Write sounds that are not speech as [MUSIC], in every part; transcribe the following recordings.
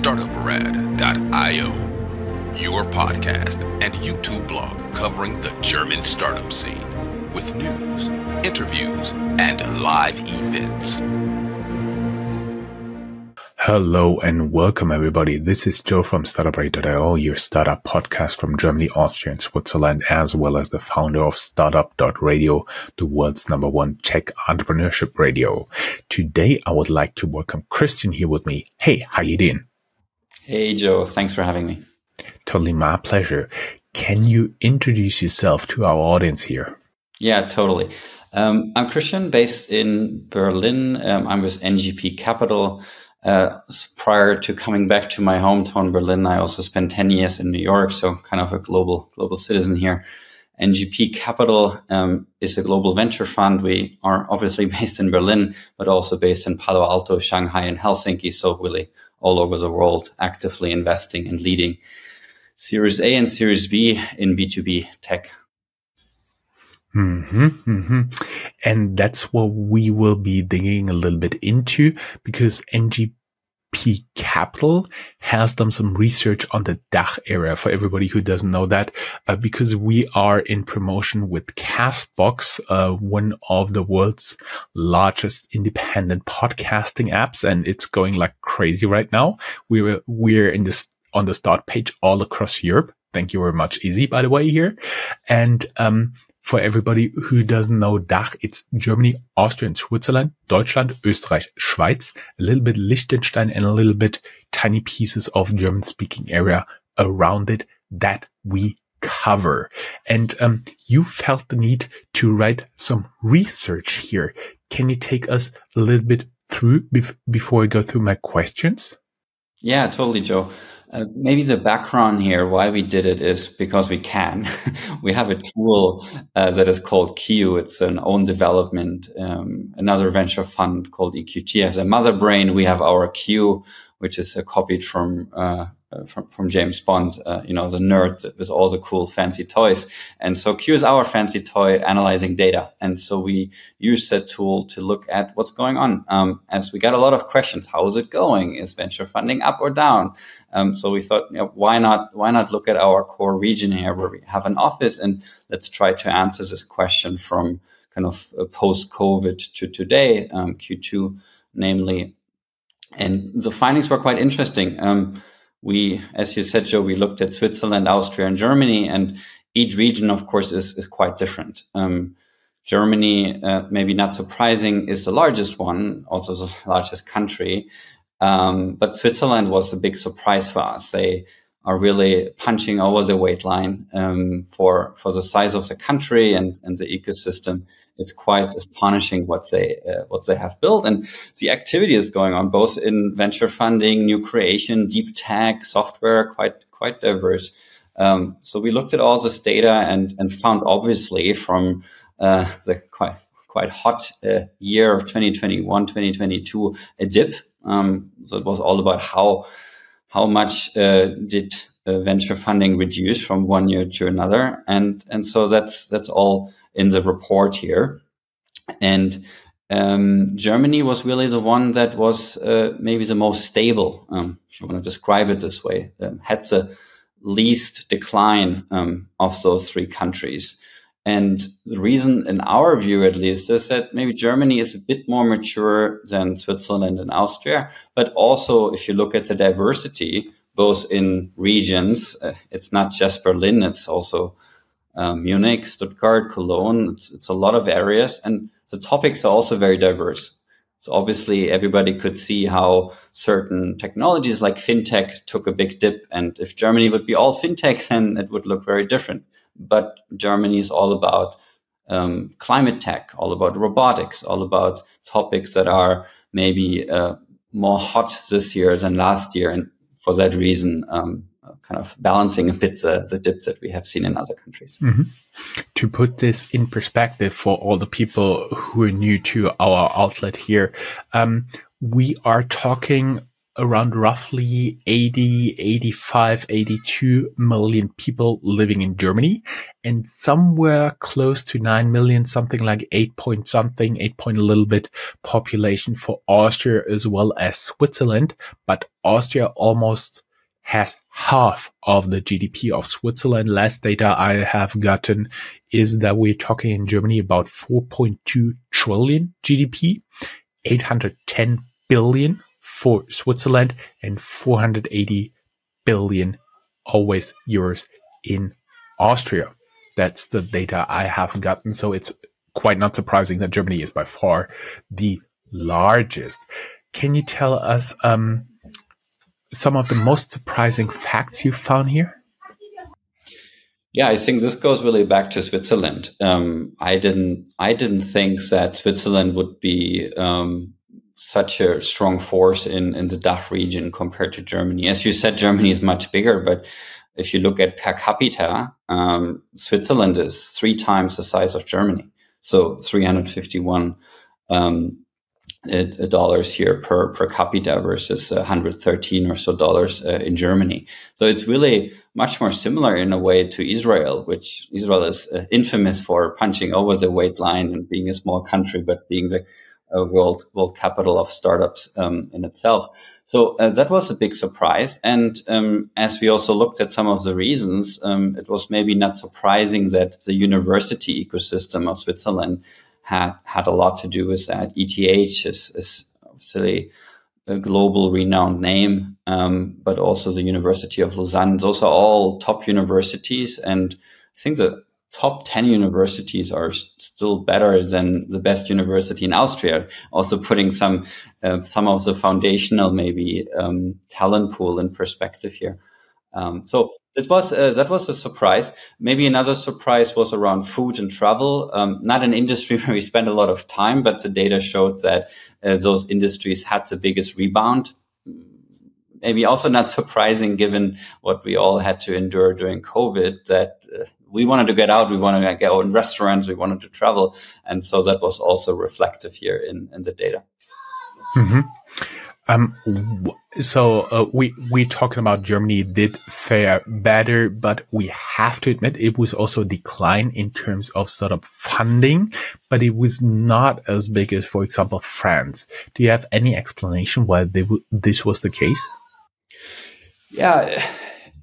startuprad.io, your podcast and YouTube blog covering the German startup scene with news, interviews, and live events. Hello and welcome everybody. This is Joe from StartupRad.io, your startup podcast from Germany, Austria, and Switzerland, as well as the founder of Startup.radio, the world's number one tech entrepreneurship radio. Today, I would like to welcome Christian here with me. Hey, how you doing? Hey, Joe. Thanks for having me. Totally my pleasure. Can you introduce yourself to our audience here? Yeah, totally. Um, I'm Christian, based in Berlin. Um, I'm with NGP Capital. Uh, prior to coming back to my hometown, Berlin, I also spent 10 years in New York, so kind of a global global citizen here. NGP Capital um, is a global venture fund. We are obviously [LAUGHS] based in Berlin, but also based in Palo Alto, Shanghai, and Helsinki. So really all over the world, actively investing and leading Series A and Series B in B2B tech. Mm-hmm, mm-hmm. And that's what we will be digging a little bit into because NGP Capital has done some research on the DACH area for everybody who doesn't know that, uh, because we are in promotion with Castbox, uh, one of the world's largest independent podcasting apps. And it's going like crazy right now. We're, we're in this on the start page all across Europe. Thank you very much, Easy, by the way, here. And, um, for everybody who doesn't know DACH, it's Germany, Austria, and Switzerland, Deutschland, Österreich, Schweiz, a little bit Liechtenstein, and a little bit tiny pieces of German speaking area around it that we cover. And um, you felt the need to write some research here. Can you take us a little bit through bef- before I go through my questions? Yeah, totally, Joe. Uh, maybe the background here, why we did it is because we can. [LAUGHS] we have a tool uh, that is called Q. It's an own development. Um, another venture fund called EQT has a mother brain. We have our Q, which is copied from uh, from, from James Bond, uh, you know, the nerd with all the cool fancy toys. And so Q is our fancy toy analyzing data. And so we use that tool to look at what's going on. Um, as we got a lot of questions, how is it going? Is venture funding up or down? Um, so we thought, you know, why not, why not look at our core region here where we have an office and let's try to answer this question from kind of post COVID to today, um, Q2, namely. And the findings were quite interesting. Um, we, as you said, Joe, we looked at Switzerland, Austria, and Germany, and each region, of course, is, is quite different. Um, Germany, uh, maybe not surprising, is the largest one, also the largest country. Um, but Switzerland was a big surprise for us. They are really punching over the weight line um, for for the size of the country and, and the ecosystem. It's quite astonishing what they uh, what they have built. And the activity is going on both in venture funding, new creation, deep tech, software, quite quite diverse. Um, so we looked at all this data and and found obviously from uh, the quite quite hot uh, year of 2021 2022 a dip. Um, so it was all about how how much uh, did uh, venture funding reduce from one year to another and and so that's that's all in the report here. And um, Germany was really the one that was uh, maybe the most stable, um, if you want to describe it this way, um, had the least decline um, of those three countries. And the reason, in our view at least, is that maybe Germany is a bit more mature than Switzerland and Austria. But also, if you look at the diversity, both in regions, uh, it's not just Berlin, it's also um, Munich, Stuttgart, Cologne. It's, it's a lot of areas, and the topics are also very diverse. So obviously, everybody could see how certain technologies like fintech took a big dip, and if Germany would be all fintech, [LAUGHS] then it would look very different. But Germany is all about um, climate tech, all about robotics, all about topics that are maybe uh, more hot this year than last year, and for that reason, um, kind of balancing a bit the, the dips that we have seen in other countries. Mm-hmm. To put this in perspective for all the people who are new to our outlet here, um, we are talking around roughly 80, 85, 82 million people living in Germany and somewhere close to 9 million, something like 8 point something, 8 point a little bit population for Austria as well as Switzerland. But Austria almost has half of the GDP of Switzerland. Last data I have gotten is that we're talking in Germany about 4.2 trillion GDP, 810 billion for Switzerland and 480 billion always euros in Austria. That's the data I have gotten. So it's quite not surprising that Germany is by far the largest. Can you tell us um, some of the most surprising facts you found here? Yeah, I think this goes really back to Switzerland. Um, I didn't, I didn't think that Switzerland would be um, such a strong force in, in the DACH region compared to Germany. As you said, Germany is much bigger, but if you look at per capita, um, Switzerland is three times the size of Germany. So 351 um, dollars here per, per capita versus 113 or so dollars uh, in Germany. So it's really much more similar in a way to Israel, which Israel is uh, infamous for punching over the weight line and being a small country, but being the uh, world world capital of startups um, in itself. So uh, that was a big surprise. And um, as we also looked at some of the reasons, um, it was maybe not surprising that the university ecosystem of Switzerland had had a lot to do with that. ETH is, is obviously a global renowned name, um, but also the University of Lausanne. Those are all top universities, and I think the top 10 universities are still better than the best university in Austria. Also putting some, uh, some of the foundational maybe um, talent pool in perspective here. Um, so it was uh, that was a surprise. Maybe another surprise was around food and travel. Um, not an industry [LAUGHS] where we spend a lot of time, but the data showed that uh, those industries had the biggest rebound maybe also not surprising given what we all had to endure during COVID that uh, we wanted to get out, we wanted to go in restaurants, we wanted to travel. And so that was also reflective here in, in the data. Mm-hmm. Um, so uh, we we talking about Germany did fare better, but we have to admit it was also a decline in terms of startup funding, but it was not as big as, for example, France. Do you have any explanation why w- this was the case? Yeah,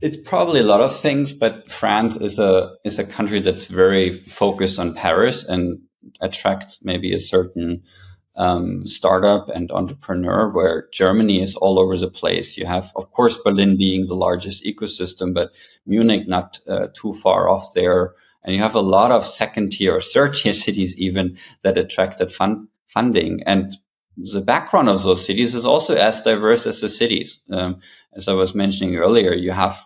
it's probably a lot of things, but France is a is a country that's very focused on Paris and attracts maybe a certain um, startup and entrepreneur. Where Germany is all over the place. You have, of course, Berlin being the largest ecosystem, but Munich not uh, too far off there, and you have a lot of second tier or third tier [LAUGHS] cities even that attracted fund funding and the background of those cities is also as diverse as the cities. Um, as I was mentioning earlier, you have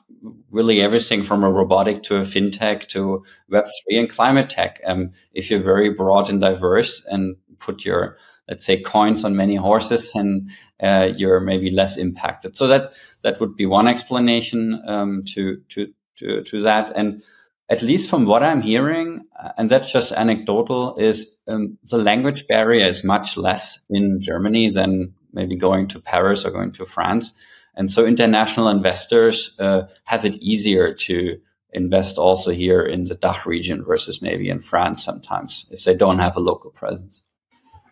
really everything from a robotic to a fintech to Web3 and climate tech. Um, if you're very broad and diverse and put your, let's say, coins on many horses, and uh, you're maybe less impacted. So that that would be one explanation um, to to to to that. And at least from what I'm hearing, uh, and that's just anecdotal, is um, the language barrier is much less in Germany than maybe going to Paris or going to France. And so international investors uh, have it easier to invest also here in the DACH region versus maybe in France sometimes if they don't have a local presence.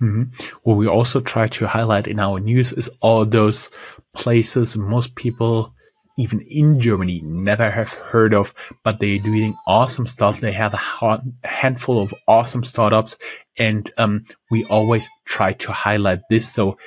Mm-hmm. What we also try to highlight in our news is all those places most people even in Germany never have heard of, but they're doing awesome stuff. They have a handful of awesome startups and, um, we always try to highlight this. So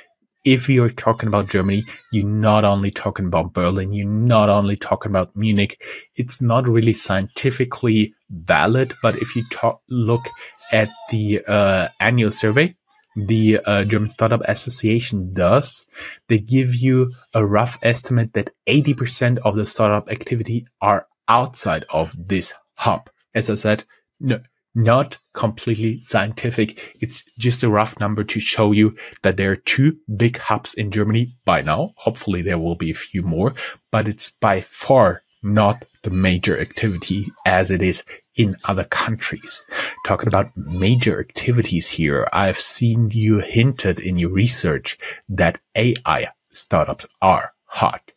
if you're talking about Germany, you're not only talking about Berlin, you're not only talking about Munich. It's not really scientifically valid, but if you talk, look at the uh, annual survey, the uh, German Startup Association does, they give you a rough estimate that 80% of the startup activity are outside of this hub. As I said, no, not completely scientific. It's just a rough number to show you that there are two big hubs in Germany by now. Hopefully there will be a few more, but it's by far not the major activity as it is in other countries. Talking about major activities here, I've seen you hinted in your research that AI startups are hot.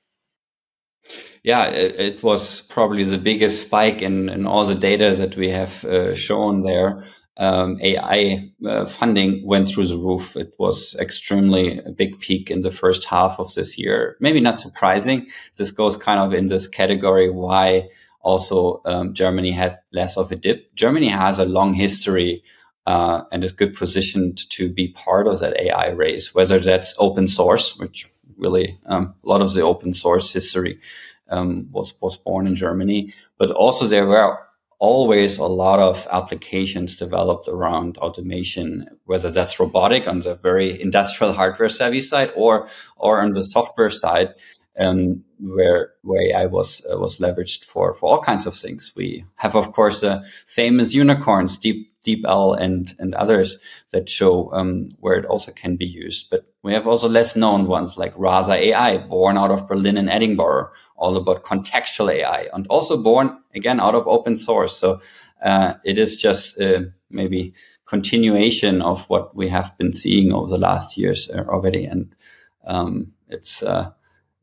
Yeah, it, it was probably the biggest spike in, in all the data that we have uh, shown there. Um, AI uh, funding went through the roof. It was extremely a big peak in the first half of this year. Maybe not surprising. This goes kind of in this category why also um, Germany had less of a dip. Germany has a long history uh, and is good positioned to be part of that AI race, whether that's open source, which really um, a lot of the open source history um, was was born in Germany, but also there were always a lot of applications developed around automation, whether that's robotic on the very [LAUGHS] industrial hardware savvy side or or on the software side, um, where where AI was uh, was leveraged for for all kinds of things. We have, of course, the famous unicorns, Deep DeepL and and others that show um, where it also can be used. But we have also less known ones like Rasa AI, born out of Berlin and Edinburgh, all about contextual AI, and also born again out of open source. So uh, it is just uh, maybe continuation of what we have been seeing over the last years uh, already, and um, it's uh,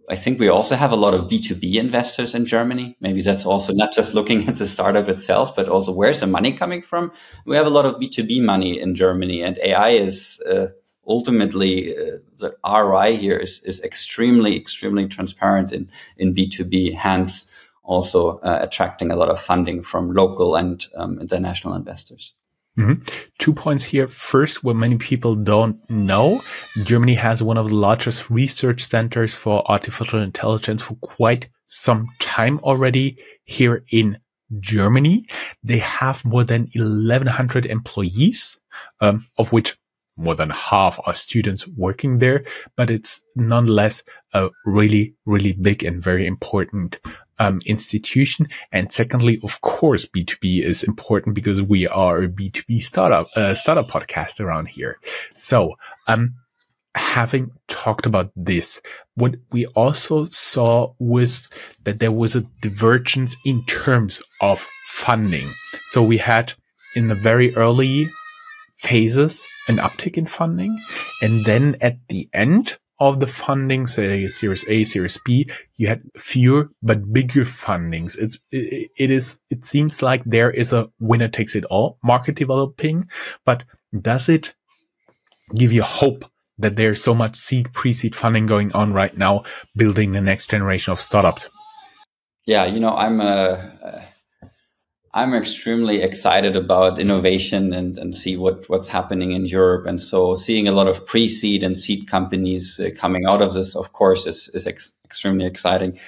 I think we also have a lot of B2B investors in Germany. Maybe that's also not just looking at the startup itself, but also where's the money coming from? We have a lot of B2B money in Germany, and AI is uh, ultimately uh, the ROI here is, is extremely, extremely transparent in, in B2B, hence also uh, attracting a lot of funding from local and um, international investors. Mm-hmm. Two points here. First, what many people don't know, Germany has one of the largest research centers for artificial intelligence for quite some time already here in Germany. They have more than 1100 employees, um, of which more than half are students working there, but it's nonetheless a really, really big and very important um, institution. And secondly, of course, B2B is important because we are a B2B startup, uh, startup podcast around here. So, um, having talked about this, what we also saw was that there was a divergence in terms of funding. So we had in the very early phases an uptick in funding. And then at the end of the funding, say Series A, Series B, you had fewer but bigger fundings. It's, it, it is, it seems like there is a winner takes it all market developing, but does it give you hope that there's so much seed, pre-seed funding going on right now, building the next generation of startups? Yeah, you know, I'm a, I'm extremely excited about innovation and, and see what, what's happening in Europe. And so seeing a lot of pre-seed and seed companies uh, coming out of this, of course, is, is ex- extremely exciting.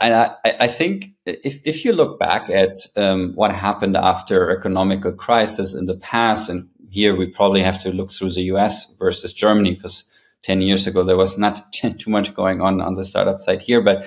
And I, I think if, if you look back at um, what happened after economical crisis in the past, and here we probably have to look through the US versus Germany, because 10 years ago, there was not [LAUGHS] too much going on on the startup side here, but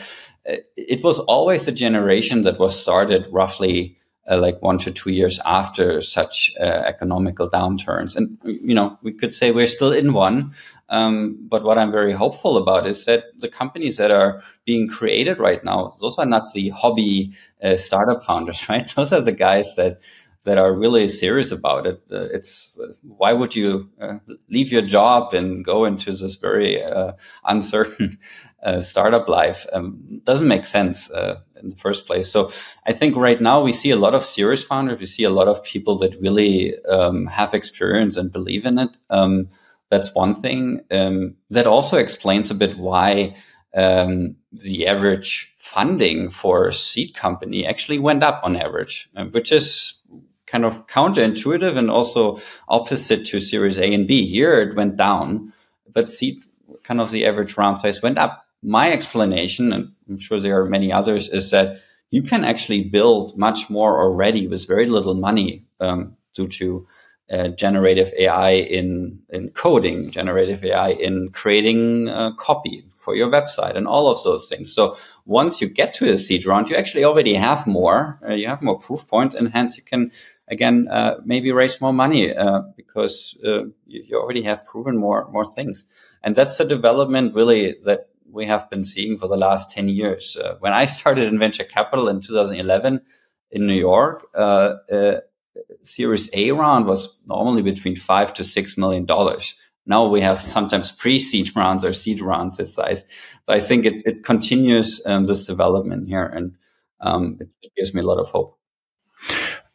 uh, it was always a generation that was started roughly uh, like one to two years after such uh, economical downturns. And, you know, we could say we're still in one. Um, but what I'm very hopeful about is that the companies that are being created right now, those are not the hobby uh, startup founders, [LAUGHS] right? Those are the guys that that are really serious about it. Uh, it's why would you uh, leave your job and go into this very uh, uncertain [LAUGHS] uh, startup life? Um, doesn't make sense uh, in the first place. So I think right now we see a lot of serious founders. We see a lot of people that really um, have experience and believe in it. Um, that's one thing. Um, that also explains a bit why um, the average funding for seed company actually went up on average, which is kind of counterintuitive and also opposite to Series A and B. Here it went down, but seed kind of the average round size went up. My explanation, and I'm sure there are many others, is that you can actually build much more already with very little money um, due to uh, generative AI in in coding, generative AI in creating uh, copy for your website, and all of those things. So once you get to a seed round, you actually already have more. Uh, you have more proof points, and hence you can again uh, maybe raise more money uh, because you, you, already have proven more more things and that's a development really that we have been seeing for the last 10 years uh, when i started in venture capital in 2011 in new york uh, uh, series a round was normally between five to six million dollars now we have sometimes pre-seed [LAUGHS] rounds or seed rounds this size. So I think it, it continues um, this development here, and um, it, gives me a lot of hope.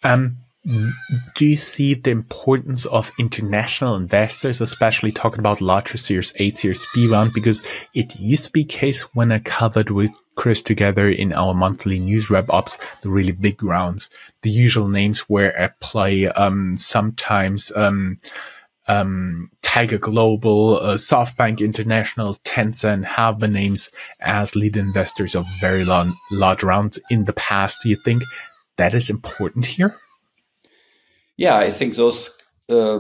Um, do you see the importance of international investors, especially talking about larger Series A, Series B round? Because it used to be case when I covered with Chris together in our monthly news wrap ups, the really big rounds, the usual names where I play, um, sometimes, um, um, Tiger Global, uh, SoftBank International, Tencent have been names as lead investors of very long, large rounds in the past. Do you think that is important here? Yeah, I think those uh,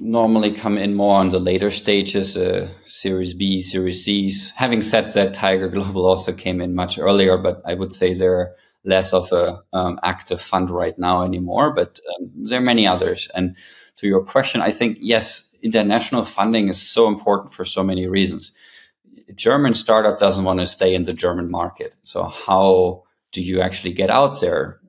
normally come in more on the later stages, uh, Series B, Series C's. Having said that, Tiger Global also came in much earlier, but I would say they're less of a um, active fund right now anymore. But um, there are many others. And to your question, I think yes, international funding is so important for so many reasons. A German startup doesn't want to stay in the German market. So how do you actually get out there?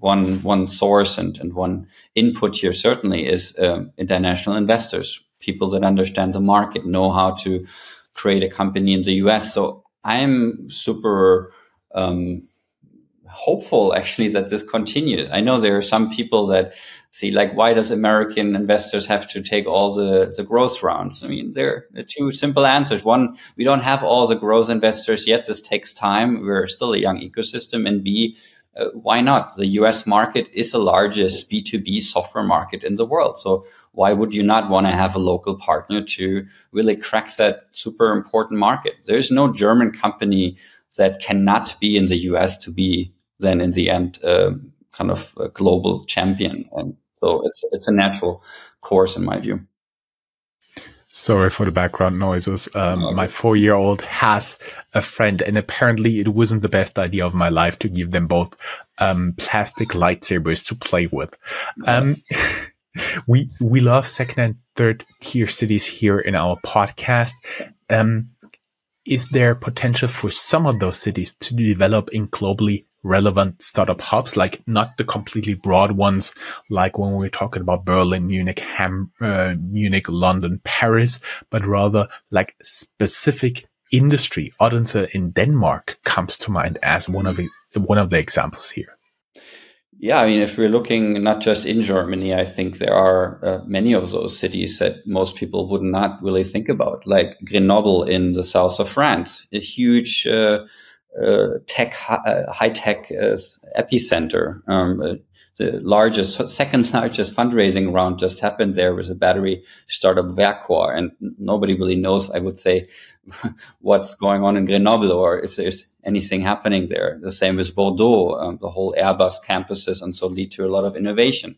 One one source and, and one input here certainly is um, international investors, people that understand the market, know how to create a company in the US. So I'm super um, hopeful actually that this continues. I know there are some people that see like why does American investors have to take all the, the growth rounds? I mean, there are two simple answers. One, we don't have all the growth investors yet. This takes time. We're still a young ecosystem. And B, uh, why not? The US market is the largest B2B software market in the world. So why would you not want to have a local partner to really crack that super important market? There's no German company that cannot be in the US to be then in the end uh, kind of a global champion. And so it's it's a natural course in my view. Sorry for the background noises. Um, okay. My four year old has a friend, and apparently, it wasn't the best idea of my life to give them both um, plastic lightsabers to play with. Um, [LAUGHS] we we love second and third tier cities here in our podcast. Um, is there potential for some of those cities to develop in globally relevant startup hubs, like not the completely broad ones, like when we're talking about Berlin, Munich, Ham, uh, Munich, London, Paris, but rather like specific industry. Odense in Denmark comes to mind as one of the, one of the examples here. Yeah, I mean, if we're looking not just in Germany, I think there are uh, many of those cities that most people would not really think about, like Grenoble in the south of France, a huge uh, tech, uh, high tech uh, epicenter. Um, the largest, second [LAUGHS] largest fundraising round just happened there with a battery startup Verkor, and nobody really knows, I would say, [LAUGHS] what's going on in Grenoble or if there's anything happening there. The same with Bordeaux, um, the whole Airbus campuses, and so lead to a lot of innovation.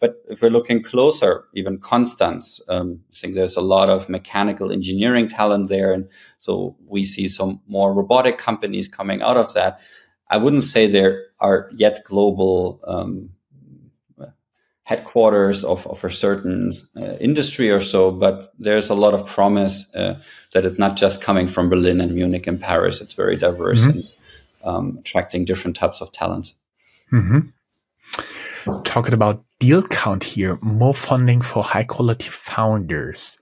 But if we're looking closer, even Konstanz, um, I think there's a lot of mechanical engineering talent there. And so we see some more robotic companies coming out of that. I wouldn't say there are yet global um, headquarters of, of a certain uh, industry or so, but there's a lot of promise uh, that it's not just coming from Berlin and Munich and Paris. It's very diverse mm-hmm. and um, attracting different types of talents. Mm-hmm talking about deal count here, more funding for high quality founders.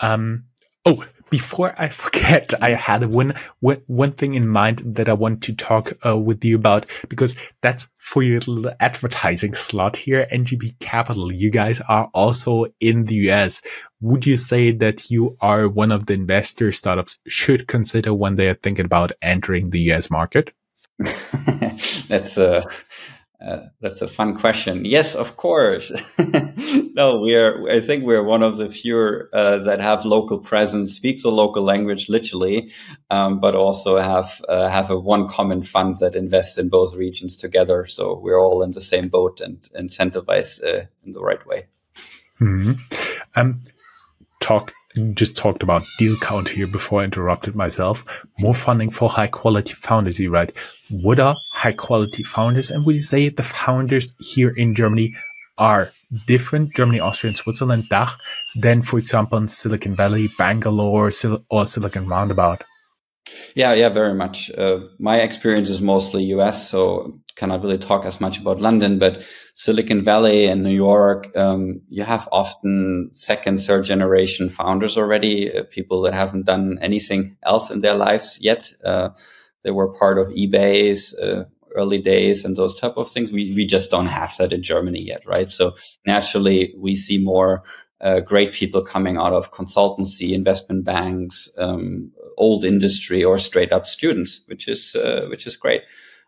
Um, oh, before I [LAUGHS] forget, I had one, one, one thing in mind that I want to talk uh, with you about because that's for your little advertising slot here. NGP Capital, you guys are also in the US. Would you say that you are one of the investor startups should consider when they are thinking about entering the US market? [LAUGHS] that's a uh, that's a fun question. Yes, of course. [LAUGHS] no, we are. I think we're one of the few uh, that have local presence, speak the local language literally, um, but also have uh, have a one common fund that invests in both regions together. So we're all in the same boat and incentivized uh, in the right way. Mm-hmm. Um, talk just talked about deal count here before I interrupted myself. More funding for high quality founders, right? What are high quality founders? And would you say the founders here in Germany are different, Germany, Austria, and Switzerland, DACH, than, for example, in Silicon Valley, Bangalore, or Silicon Roundabout? Yeah, yeah, very much. Uh, my experience is mostly US, so cannot really talk as much about London, but Silicon Valley and New York, um, you have often second, third generation founders already, uh, people that haven't done anything else in their lives yet. Uh, they were part of eBay's uh, early days and those type of things. We, we just don't have that in Germany yet, right? So naturally, we see more uh, great people coming out of consultancy, investment banks, um, old industry, or straight up students, which is uh, which is great.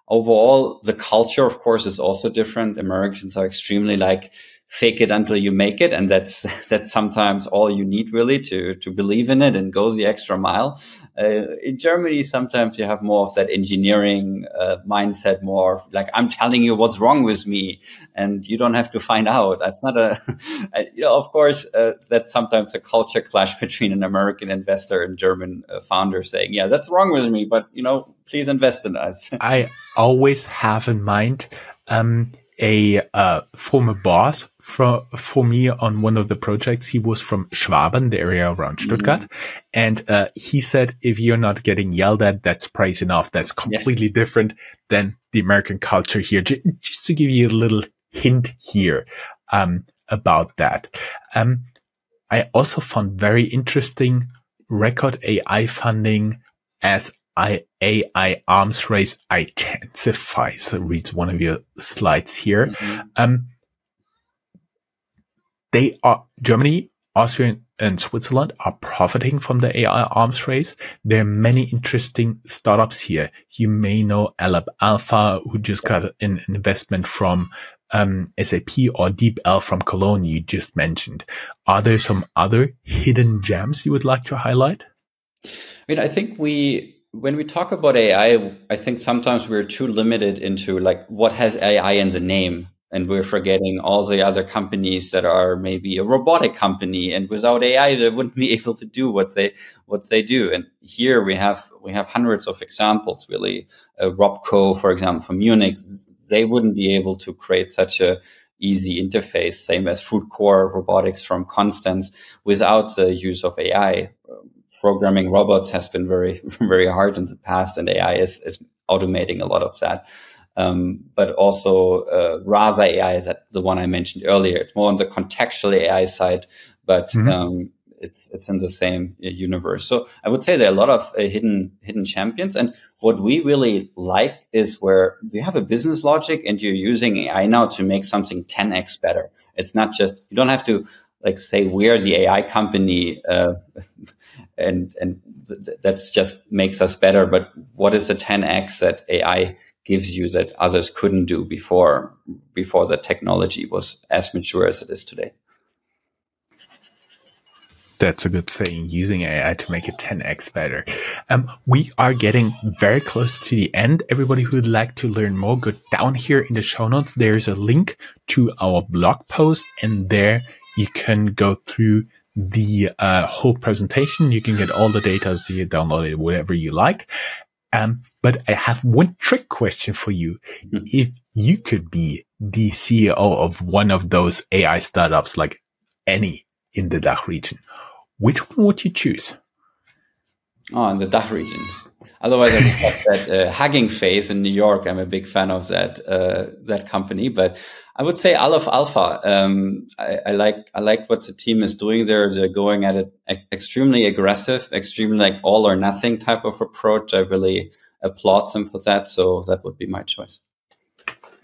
Overall, the culture, of course, is also different. Americans are extremely like fake it until you make it, and that's [LAUGHS] that's sometimes all you need really to to believe in it and go the extra mile. Uh, in Germany, sometimes you have more of that engineering uh, mindset, more like I'm telling you what's wrong with me, and you don't have to find out. That's not a, [LAUGHS] you know, of course, uh, that's sometimes a culture clash [LAUGHS] between an American investor and German uh, founder saying, "Yeah, that's wrong with me, but you know, please invest in us." I always have in mind. Um, a uh, former boss for for me on one of the projects. He was from Schwaben, the area around Stuttgart, mm-hmm. and uh, he said, "If you're not getting yelled at, that's praise enough. That's completely yeah. different than the American culture here." J- just to give you a little hint here um, about that, um, I also found very interesting record AI funding as I, AI arms race intensifies, reads one of your slides here. Mm-hmm. Um, they are, Germany, Austria, and Switzerland are profiting from the AI arms race. There are many interesting startups here. You may know Aleph Alpha, who just got an investment from um, SAP or DeepL from Cologne you just mentioned. Are there some other hidden gems you would like to highlight? I mean, I think we when we talk about AI, I think sometimes we're too limited into like what has AI in the name. And we're forgetting all the other companies that are maybe a robotic company, and without AI, they wouldn't [LAUGHS] be able to do what they what they do. And here we have we have hundreds of examples. Really, uh, Robco, for example, from Munich, they wouldn't be able to create such a easy interface. Same as Fruitcore Robotics from Konstanz, without the use of AI programming robots has been very [LAUGHS] very hard in the past, and AI is, is automating a lot of that. Um, but also uh, Rasa AI, that the one I mentioned earlier, it's more on the contextual AI side, but mm-hmm. um, it's it's in the same uh, universe. So I would say there are a lot of uh, hidden hidden champions, and what we really like is where you have a business logic and you're using AI now to make something 10x better. It's not just you don't have to like say we're the AI company. Uh, [LAUGHS] and and th- that's just makes us better. But what is the 10x that AI gives you that others couldn't do before before the technology was as mature as it is today? That's a good saying, using AI to make it 10x better. Um, we are getting very close to the end. Everybody who'd like to learn more, go down here in the show notes. There's a link to our blog post and there you can go through the uh, whole presentation. You can get all the data, so you download it, whatever you like. Um, but I have one trick question for you. Mm-hmm. If you could be the CEO of one of those AI startups, like any in the DACH region, which one would you choose? Oh, in the DACH region. Otherwise, I have that uh, Hugging Face in New York. I'm a big fan of that uh, that company, but I would say Aleph Alpha. Um, I, I, like I like what the team is doing there. They're going at it extremely aggressive, extremely like all or nothing type of approach. I really applaud them for that. So that would be my choice.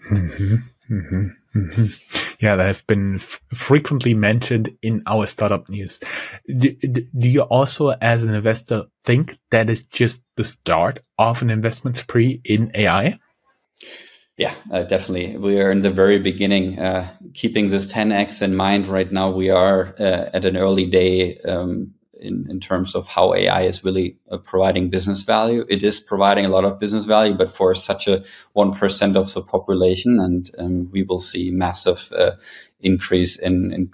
Mm-hmm. Mm-hmm. Mm-hmm. Yeah, they have been f- frequently mentioned in our startup news. Do, do, you also, as an investor, think that is just the start of an investment spree in AI? Yeah, uh, definitely. We are in the very beginning. Uh, keeping this 10x in mind right now, we are uh, at an early day um, in, in terms of how AI is really uh, providing business value. It is providing a lot of business value, but for such a 1% of the population. And um, we will see massive uh, increase in, in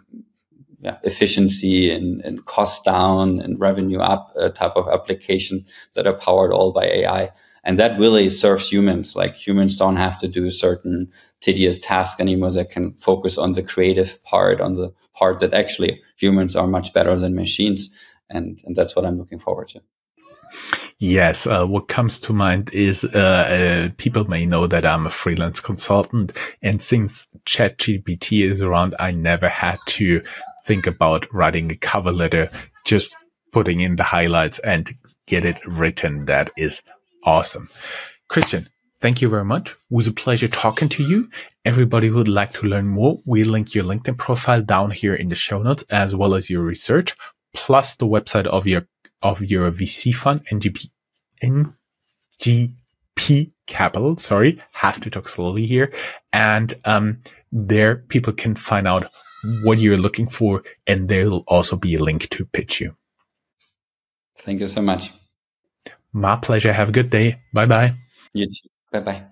yeah, efficiency and, and, cost down and revenue up uh, type of applications that are powered all by AI. And that really serves humans. Like humans don't have to do certain tedious tasks anymore. They can focus on the creative part, on the part that actually humans are much better than machines and and that's what I'm looking forward to. Yes, uh, what comes to mind is uh, uh, people may know that I'm a freelance consultant, and since ChatGPT is around, I never had to think about writing a cover letter. Just putting in the highlights and get it written. That is awesome, Christian. Thank you very much. It was a pleasure talking to you. Everybody who would like to learn more, we link your LinkedIn profile down here in the show notes, as well as your research, plus the website of your of your VC fund, NGP, NGP Capital. Sorry, have to talk slowly here. And um, there, people can find out what you're looking for, and there will also be a link to pitch you. Thank you so much. My pleasure. Have a good day. Bye bye. You too. Bye bye.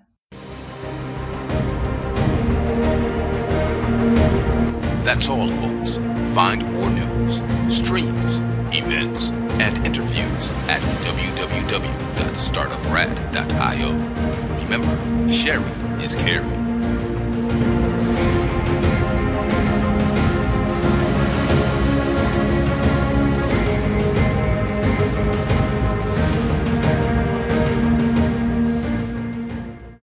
That's all, folks. Find more news, www.startuprad.io. Remember, sharing is caring.